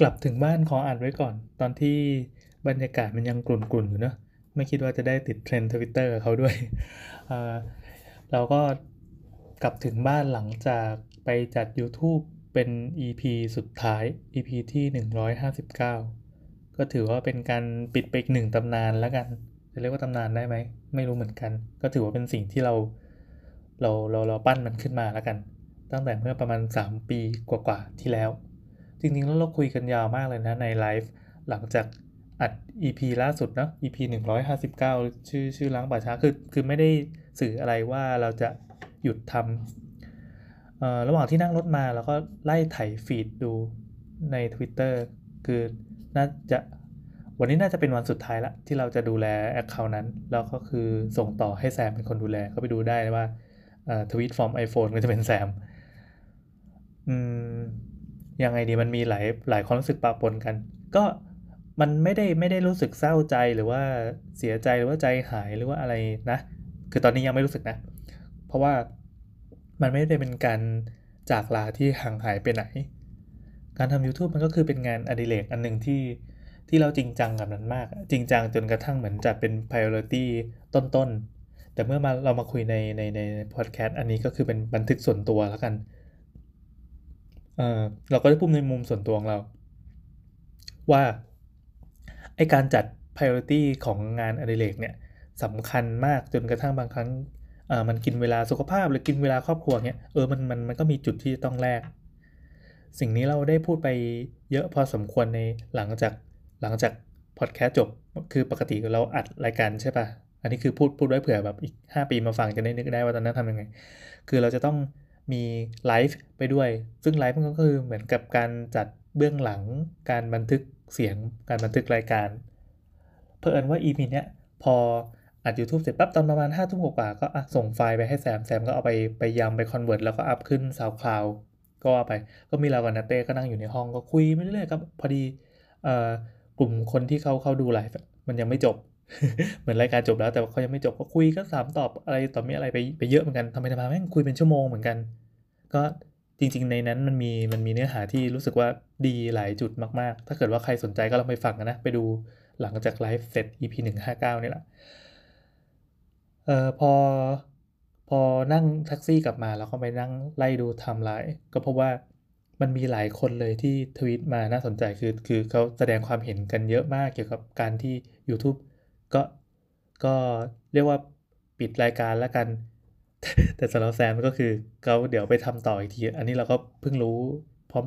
กลับถึงบ้านขออ่านไว้ก่อน ตอนที่บรรยากาศมันยังกลุ่นๆอยู่เนอะไม่คิดว่าจะได้ติดเทรนด์ทวิตเตอร์กับเขาด้วยเราก็กลับถึงบ้านหลังจากไปจัด YouTube เป็น EP สุดท้าย EP ที่ 159 ก็ถือว่าเป็นการปิดไปอีกหนึ่งตำนานแล้วกัน จะเรียกว่าตำนานได้ไหม ไม่รู้เหมือนกัน ก็ถือว่าเป็นสิ่งที่เราเราเราเราปั้นมันขึ้นมาแล้วกัน ตั้งแต่เมื่อประมาณ 3 ปีกว่าๆที่แล้ว จริงๆ แล้วเราคุยกันยาวมากเลยนะในไลฟ์หลังจากอัด EP ล่าสุดเนาะ EP 159 ชื่อชื่อล้างป่าช้าคือคือไม่ได้สื่ออะไรว่าเราจะหยุดทำระหว่างที่นั่งรถมาเราก็ไล่ไถฟีดดูใน Twitter คือน่าจะวันนี้น่าจะเป็นวันสุดท้ายละ ที่เราจะดูแลแอคเคาท์นั้น แล้วก็คือส่งต่อให้แซมเป็นคนดูแลก็ไปดูได้ว่าทวีตฟอร์ม iPhone ก็จะเป็นแซม อืม ยังไงดีมันมีหลายหลายความรู้สึกปะปนกัน ก็มันไม่ได้ไม่ได้รู้สึกเศร้าใจหรือว่าเสียใจหรือว่าใจหายหรือว่าอะไรนะ คือตอนนี้ยังไม่รู้สึกนะ เพราะว่ามันไม่ได้เป็นการจากลาที่ห่างหายไปไหน การทำ YouTube มันก็คือเป็นงานอดิเรกอันหนึ่งที่ที่เราจริงจังกับมันมาก จริงจังจนกระทั่งเหมือนจะเป็น priority ต้นๆ แต่เมื่อมาเรามาคุยในในในพอดแคสต์อันนี้ก็คือเป็นบันทึกส่วนตัวแล้วกัน เออเราก็ได้พูดในมุมส่วนตัวของเรา ว่าไอการจัด priority ของงานอดิเรกเนี่ยสำคัญมากจนกระทั่งบางครั้งอ่ามันกินเวลาสุขภาพหรือกินเวลาครอบครัวเนี้ยเออมันมันมันก็มีจุดที่จะต้องแลกสิ่งนี้เราได้พูดไปเยอะพอสมควรในหลังจากหลังจากพอดแคสต์จบคือปกติเราอัดรายการใช่ปะ่ะ อันนี้คือพูดพูดไว้เผื่อแบบอีก 5 ปีมาฟังจะได้นึกได้ว่าตอนนั้นทำยังไง คือเราจะต้อง มีไลฟ์ไปด้วย ซึ่งไลฟ์มันก็คือเหมือนกับการจัดเบื้องหลัง การบันทึกเสียง การบันทึกรายการ เพื่อเอินว่า EP เนี้ยพออัด YouTube เสร็จปั๊บตอนประมาณ5ทุ่มกว่าก็ส่งไฟล์ไปให้แซม แซมก็เอาไปไปยำไป convert แล้วก็อัพขึ้น SoundCloud ก็ว่าไป ก็มีเรากับนาเต้ก็นั่งอยู่ในห้องก็คุยไปเรื่อยๆครับพอดีเอ่อกลุ่มคนที่เขาเข้าดูไลฟ์มันยังไม่จบ เหมือนรายการจบแล้วแต่เขายังไม่จบก็คุยก็ถามตอบอะไรต่อมีอะไรไปไปเยอะเหมือนกันทำไมทำไมแม่งคุยเป็นชั่วโมงเหมือนกัน ก็จริง ๆ ในนั้นมันมีมันมีเนื้อหาที่รู้สึกว่าดีหลายจุดมากๆ ถ้าเกิดว่าใครสนใจก็ลองไปฟังนะ ไปดูหลังจากไลฟ์เสร็จ EP 159นี่แหละเออพอพอนั่งแท็กซี่กลับมาแล้วก็ไปนั่งไล่ดูไทม์ไลน์ก็พบว่ามันมีหลายคนเลยที่ทวีตมาน่าสนใจคือคือเขาแสดงความเห็นกันเยอะมากเกี่ยวกับการที่ YouTube ก็ก็เรียกว่าปิดรายการแล้วกัน แต่สำหรับแซมก็คือเขาเดี๋ยวไปทำต่ออีกที อันนี้เราก็เพิ่งรู้พร้อม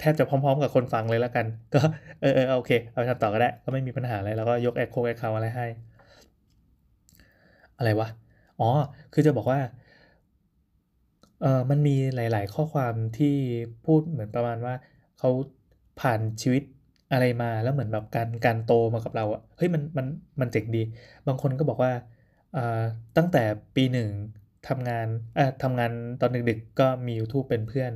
แทบจะพร้อม ๆ กับคนฟังเลยแล้วกัน ก็เออเออโอเคเอาทำต่อก็ได้ ก็ไม่มีปัญหาอะไรแล้วก็ยกแอคโคแอคเคาอะไรให้ อะไรวะ อ๋อ คือจะบอกว่าเออมันมีหลาย ๆ ข้อความที่พูดเหมือนประมาณว่าเขาผ่านชีวิต อะไรมาแล้วเหมือนแบบการการโตมากับเราอะเฮ้ยมันมันมันเจ๋งดี บางคนก็บอกว่าตั้งแต่ปีหนึ่งทำงานอ่อทำงานตอนดึกๆก็มี YouTube เป็นเพื่อน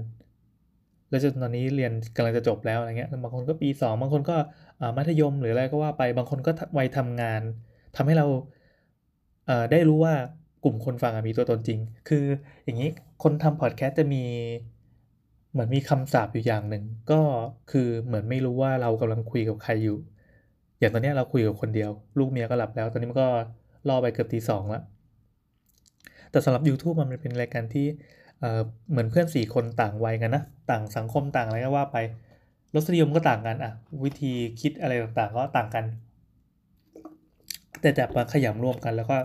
แล้วจนตอนนี้เรียนกำลังจะจบแล้วอะไรเงี้ยบางคนก็ปี 2 บางคนก็มัธยมหรืออะไรก็ว่าไปบางคนก็วัยทำงานทำให้เราได้รู้ว่ากลุ่มคนฟังมีตัวตนจริง คืออย่างนี้คนทำพอดแคสต์จะมี เหมือนมีคำสาปอยู่อย่างหนึ่ง ก็คือเหมือนไม่รู้ว่าเรากำลังคุยกับใครอยู่ อย่างตอนนี้เราคุยกับคนเดียว ลูกเมียก็หลับแล้ว ตอนนี้มันก็รอไปเกือบตีสองแล้วแต่สำหรับ YouTube มันเป็นรายการที่เหมือนเพื่อนสี่คนต่างวัยกันนะ ต่างสังคมต่างอะไรก็ว่าไปรสนิยมก็ต่างกันอะวิธีคิดอะไรต่างๆ ก็ต่างกัน แต่จับมาขยำรวมกันแล้วก็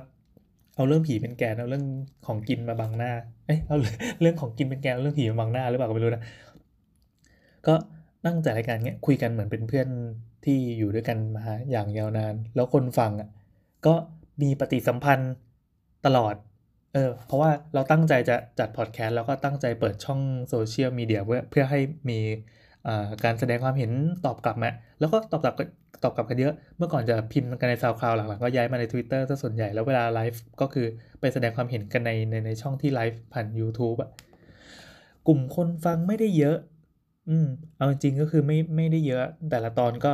เอาเรื่องผีเป็นแกนเอาเรื่องของกินมาบังหน้า เอ้ยเอาเรื่องของกินเป็นแกนเรื่องผีมาบังหน้าหรือเปล่าก็ไม่รู้นะ ก็นั่งจัดรายการเนี้ยคุยกันเหมือนเป็นเพื่อนที่อยู่ด้วยกันมาอย่างยาวนาน แล้วคนฟังอะก็มีปฏิสัมพันธ์ตลอด เออ เพราะว่าเราตั้งใจจะจัดพอดแคสต์แล้วก็ตั้งใจเปิดช่องโซเชียลมีเดียเพื่อเพื่อให้มีการแสดงความเห็นตอบกลับมาแล้วก็ตอบกลับ ตอบกลับกันเยอะ เมื่อก่อนจะพิมพ์กันใน SoundCloud หลังๆก็ย้ายมาใน Twitter ซะส่วนใหญ่แล้วเวลาไลฟ์ก็คือไปแสดงความเห็นกันในในในช่องที่ไลฟ์ผ่าน YouTube อะกลุ่มคนฟังไม่ได้เยอะ อืม เอาจริงก็คือไม่ไม่ได้เยอะ แต่ละตอนก็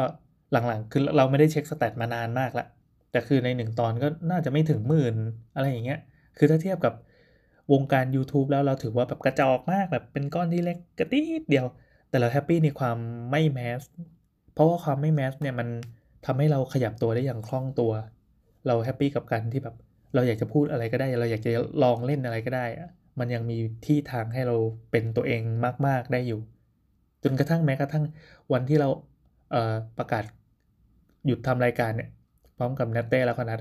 หลังๆ คือเราไม่ได้เช็ค stat มานานมากละแต่คือในหนึ่งตอนก็น่าจะไม่ถึงหมื่นอะไรอย่างเงี้ย คือถ้าเทียบกับวงการ YouTube แล้วเราถือว่าแบบกระจอกมากแบบเป็นก้อนที่เล็กกระติดเดียวแแต่เราแฮปปี้ในความไม่แมส เพราะว่าความไม่แมสเนี่ยมันทำให้เราขยับตัวได้อย่างคล่องตัว เราแฮปปี้กับการที่แบบเราอยากจะพูดอะไรก็ได้ เราอยากจะลองเล่นอะไรก็ได้อะมันยังมีที่ทางให้เราเป็นตัวเองมาก ๆได้อยู่ จนกระทั่งแม้กระทั่งวันที่เราเประกาศหยุดทำรายการเนี่ยพร้อมกับนัตเต้แล้วก็นัด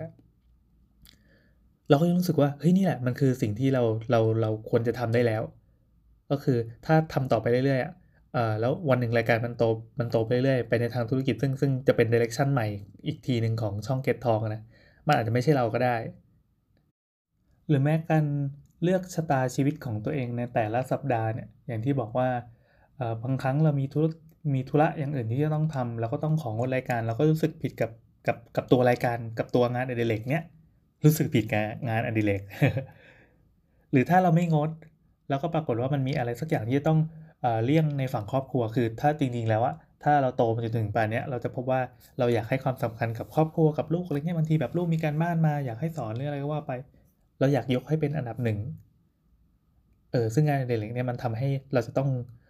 เราก็ยังรู้สึกว่าเฮ้ยนี่แหละมันคือสิ่งที่เราเราเราควรจะทำได้แล้ว ก็คือถ้าทำต่อไปเรื่อยๆอะ แล้ววันหนึ่งรายการมันโตมันโตไปเรื่อยไปในทางธุรกิจซึ่งซึ่งจะเป็นเดเรคชั่นใหม่อีกทีหนึ่งของช่องเก็ตทองนะมันอาจจะไม่ใช่เราก็ได้ หรือแม้การเลือกชะตาชีวิตของตัวเองในแต่ละสัปดาห์เนี่ยอย่างที่บอกว่าบางครั้งเรามีธุรมีธุระอย่างอื่นที่จะต้องทำเราก็ต้องของดรายการเราก็รู้สึกผิดกับกับกับตัวรายการกับตัวงานอดิเรกเนี้ยรู้สึกผิดกับงานอดิเรกหรือถ้าเราไม่งดแล้วก็ปรากฏว่ามันมีอะไรสักอย่างที่จะต้อง เลี่ยงในฝั่งครอบครัวคือ ถ้าจริงๆแล้วอะถ้าเราโตมาจนถึงป่านนี้เราจะพบว่าเราอยากให้ความสำคัญกับครอบครัวกับลูกอะไรเงี้ยบางทีแบบลูกมีการบ้านมาอยากให้สอนเรื่องอะไรก็ว่าไป เราอยากยกให้เป็นอันดับหนึ่งเออซึ่งงานอดิเรกเนี่ยมันทำให้เราจะต้อง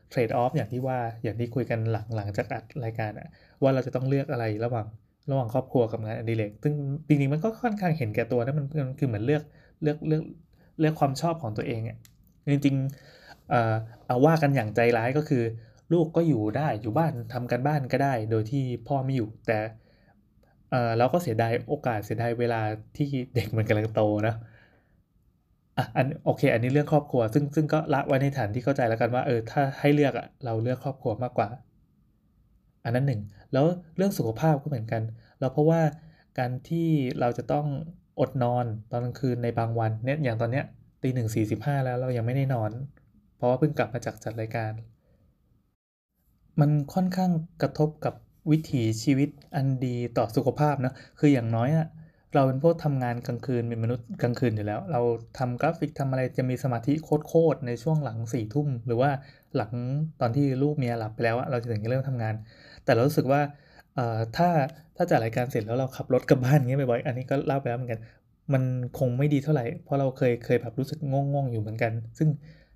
เทรดออฟอย่างที่ว่าอย่างที่คุยกันหลังหลังจากอัดรายการอะว่าเราจะต้องเลือกอะไรระหว่างระหว่างครอบครัวกับงานอดิเรกซึ่งจริงๆมันก็ค่อนข้างเห็นแก่ตัวนะมันมันคือเหมือนเลือกเลือกเลือกเลือกความชอบของตัวเองอะจริงๆ เอาว่ากันอย่างใจร้ายก็คือ ลูกก็อยู่ได้อยู่บ้านทำกันบ้านก็ได้ โดยที่พ่อไม่อยู่ แต่เราก็เสียดายโอกาสเสียดายเวลาที่เด็กมันกำลังโตนะอะอันโอเค อันนี้เรื่องครอบครัว ซึ่งซึ่งก็ละไว้ในฐานที่เข้าใจแล้วกันว่าเออถ้าให้เลือกอะเราเลือกครอบครัวมากกว่า อันนั้นหนึ่งแล้วเรื่องสุขภาพก็เหมือนกัน เราเพราะว่าการที่เราจะต้องอดนอนตอนกลางคืนในบางวันเนี่ยอย่างตอนเนี้ยตีหนึ่งสี่สิบห้าแล้วเรายังไม่ได้นอน ราะว่าเพิ่งกลับมาจากจัดรายการ มันค่อนข้างกระทบกับวิถีชีวิตอันดีต่อสุขภาพนะคืออย่างน้อยอะเราเป็นพวกทำงานกลางคืนเป็นมนุษย์กลางคืนอยู่แล้ว เราทำกราฟิกทำอะไรจะมีสมาธิโคตรในช่วงหลังสี่ทุ่มหรือว่าหลังตอนที่ลูกเมียหลับไปแล้วเราจะถึงจะเริ่มทำงาน แต่เรารู้สึกว่าถ้าถ้าจัดรายการเสร็จแล้วเราขับรถกลับบ้านอย่างเงี้ยบ่อยๆอันนี้ก็เล่าไปแล้วเหมือนกัน มันคงไม่ดีเท่าไหร่ เพราะเราเคยเคยแบบรู้สึกง่วงๆอยู่เหมือนกัน ซึ่ง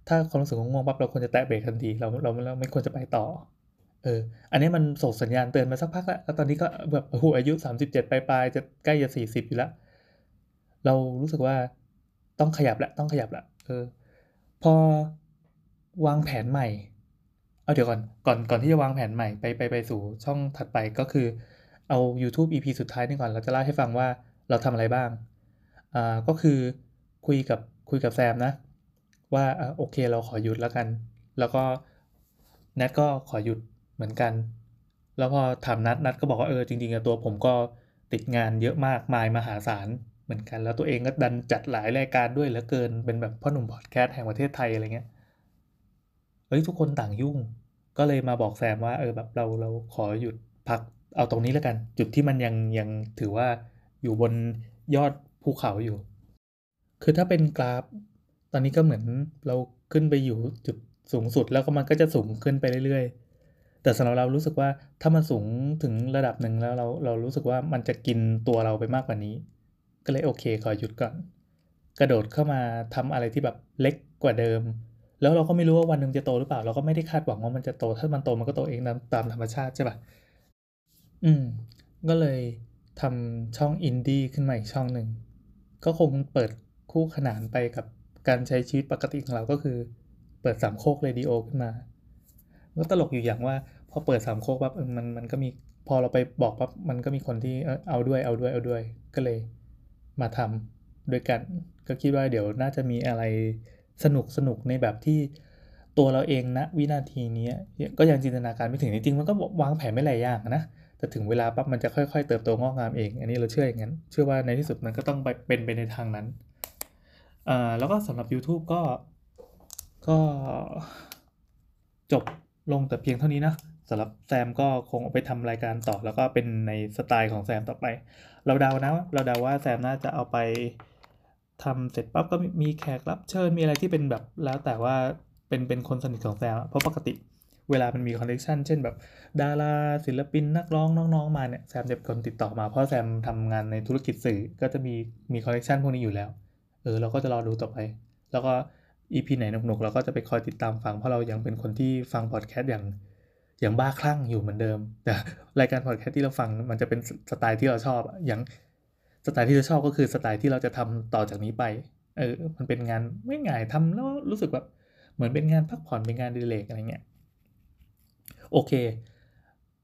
ถ้าความรู้สึกงงปั๊บเราควรจะแตะเบรกทันทีเราเราเราไม่ควรจะไปต่อ เออ อันนี้มันส่งสัญญาณเตือนมาสักพักแล้วแล้วตอนนี้ก็แบบโอ้โหอายุ 37ปลายๆจะใกล้จะ 40 อยู่แล้วเรารู้สึกว่าต้องขยับละต้องขยับละเออ พอวางแผนใหม่ เอาเดี๋ยวก่อนก่อนก่อนที่จะวางแผนใหม่ไปไปไปสู่ช่องถัดไปก็คือเอา YouTube EP สุดท้ายนี่ก่อน เราจะเล่าให้ฟังว่าเราทำอะไรบ้าง อ่า ก็คือคุยกับคุยกับแซมนะ ว่าโอเคเราขอหยุดแล้วกัน แล้วก็นัดก็ขอหยุดเหมือนกัน แล้วพอถามนัดนัดก็บอกว่าเออจริงๆตัวผมก็ติดงานเยอะมากมายมหาศาลเหมือนกัน แล้วตัวเองก็ดันจัดหลายรายการด้วยเหลือเกินเป็นแบบพ่อหนุ่มพอดแคสต์แห่งประเทศไทยอะไรเงี้ยเฮ้ยทุกคนต่างยุ่ง ก็เลยมาบอกแซมว่าเออแบบเราเราขอหยุดพักเอาตรงนี้แล้วกัน จุดที่มันยังยังถือว่าอยู่บนยอดภูเขาอยู่ คือถ้าเป็นกราฟ ตอนนี้ก็เหมือนเราขึ้นไปอยู่จุดสูงสุดแล้วก็มันก็จะสูงขึ้นไปเรื่อยๆ แต่สำหรับเรารู้สึกว่าถ้ามันสูงถึงระดับหนึ่งแล้วเราเรารู้สึกว่ามันจะกินตัวเราไปมากกว่านี้ ก็เลยโอเคขอหยุดก่อน กระโดดเข้ามาทำอะไรที่แบบเล็กกว่าเดิม แล้วเราก็ไม่รู้ว่าวันหนึ่งจะโตหรือเปล่า เราก็ไม่ได้คาดหวังว่ามันจะโต ถ้ามันโตมันก็โตเองตามธรรมชาติใช่ปะอืม ก็เลยทำช่องอินดี้ขึ้นมาอีกช่องหนึ่ง ก็คงเปิดคู่ขนานไปกับ การใช้ชีวิตปกติของเราก็คือ เปิดสามโคกเรดิโอขึ้นมาก็ตลกอยู่อย่างว่าพอเปิดสามโคกปั๊บมันมันก็มีพอเราไปบอกปั๊บมันก็มีคนที่เอาด้วยเอาด้วยเอาด้วย ก็เลยมาทำด้วยกัน ก็คิดว่าเดี๋ยวน่าจะมีอะไรสนุกสนุกในแบบที่ตัวเราเองนะวินาทีนี้ก็ยังจินตนาการไม่ถึงจริงๆมันก็วางแผนไม่หลายอย่างนะแต่ถึงเวลาปั๊บมันจะค่อยๆ เติบโตงอกงามเอง อันนี้เราเชื่ออย่างนั้น เชื่อว่าในที่สุดมันก็ต้องไปเป็นไปในทางนั้น อ่าแล้วก็สำหรับ YouTube ก็ก็จบลงแต่เพียงเท่านี้นะสำหรับแซมก็คงไปทำรายการต่อแล้วก็เป็นในสไตล์ของแซมต่อไป เราเดานะ เราเดาว่าแซมน่าจะเอาไปทำเสร็จปั๊บก็มีแขกรับเชิญมีอะไรที่เป็นแบบแล้วแต่ว่าเป็นเป็นคนสนิทของแซมเพราะปกติเวลามันมี connection เช่นแบบ ดาราศิลปินนักร้องน้องๆมาเนี่ยแซมจะเป็นคนติดต่อมาเพราะแซมทำงานในธุรกิจสื่อก็จะมีมี connection พวกนี้อยู่แล้ว เออเราก็จะรอดูต่อไป แล้วก็ EP ไหนหนุกๆเราก็จะไปคอยติดตามฟังเพราะเรายังเป็นคนที่ฟังพอดแคสต์อย่างอย่างบ้าคลั่งอยู่เหมือนเดิม แต่รายการพอดแคสต์ที่เราฟังมันจะเป็นสไตล์ที่เราชอบอย่างสไตล์ที่เราชอบก็คือสไตล์ที่เราจะทำต่อจากนี้ไปเออมันเป็นงานไม่ง่ายทำแล้วรู้สึกแบบเหมือนเป็นงานพักผ่อนเป็นงานดีเลกอะไรเงี้ยโอเค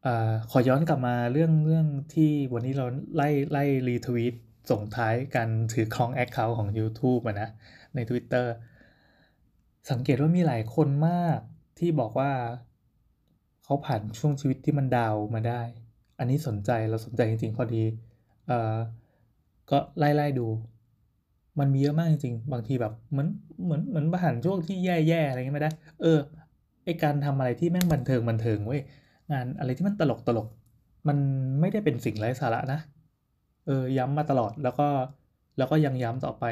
อขอย้อนกลับมาเรื่องเรื่องที่วันนี้เราไล่ไล่รีทวีต ส่งท้ายการถือครองแอคเคาท์ของ YouTube อะนะ ใน Twitter สังเกตว่ามีหลายคนมากที่บอกว่าเขาผ่านช่วงชีวิตที่มันดาวมาได้ อันนี้สนใจเราสนใจจริงๆ พอดี เอ่อ ก็ไล่ๆดู มันมีเยอะมากจริงๆ บางทีแบบเหมือนเหมือนเหมือนผ่านช่วงที่แย่ๆอะไรเงี้ยไม่ได้ เออไอการทำอะไรที่แม่งบันเทิงบันเทิงเว้ยงานอะไรที่มันตลกตลกมันไม่ได้เป็นสิ่งไร้สาระนะ เออย้ำมาตลอดแล้วก็แล้วก็ยังย้ำต่อไป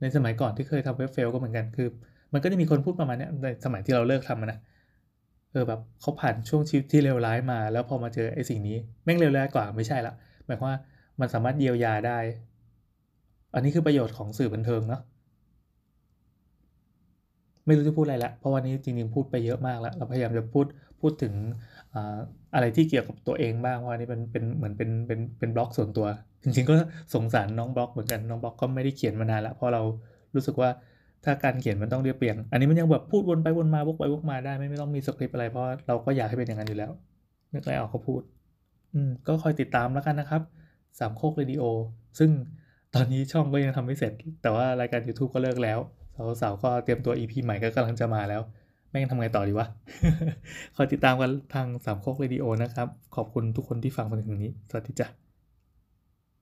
ในสมัยก่อนที่เคยทำเว็บเฟลก็เหมือนกันคือ มันก็จะมีคนพูดประมาณนี้ในสมัยที่เราเลิกทำนะเออแบบเขาผ่านช่วงชีวิตที่เลวร้ายมา แล้วพอมาเจอไอ้สิ่งนี้แม่งเลวร้ายกว่าไม่ใช่ละหมายความว่ามันสามารถเยียวยาได้ อันนี้คือประโยชน์ของสื่อบันเทิงเนาะไม่รู้จะพูดอะไรละเพราะวันนี้จริงๆพูดไปเยอะมากแล้วเราพยายามจะพูดพูดถึง อะไรที่เกี่ยวกับตัวเองบ้างว่านี่เป็นเป็นเหมือนเป็นเป็นเป็นบล็อกส่วนตัว จริงๆก็สงสารน้องบล็อกเหมือนกันน้องบล็อกก็ไม่ได้เขียนมานานละเพราะเรารู้สึกว่าถ้าการเขียนมันต้องเรียบเรียง อันนี้มันยังแบบพูดวนไปวนมาวกไปวกมาได้ไม่ไม่ต้องมีสคริปต์อะไรเพราะเราก็อยากให้เป็นอย่างนั้นอยู่แล้ว นึกอะไรออกก็พูด อืมก็คอยติดตามแล้วกันนะครับสามโคกเรดิโอซึ่งตอนนี้ช่องก็ยังทำไม่เสร็จ แต่ว่ารายการ YouTube ก็เลิกแล้วสาวๆก็เตรียมตัว EP ใหม่ก็กำลังจะมาแล้ว แม่งทำไงต่อดีวะ คอยติดตามกันทางสามโคกเรดิโอนะครับ ขอบคุณทุกคนที่ฟังมาถึงนี้ สวัสดีจ้ะ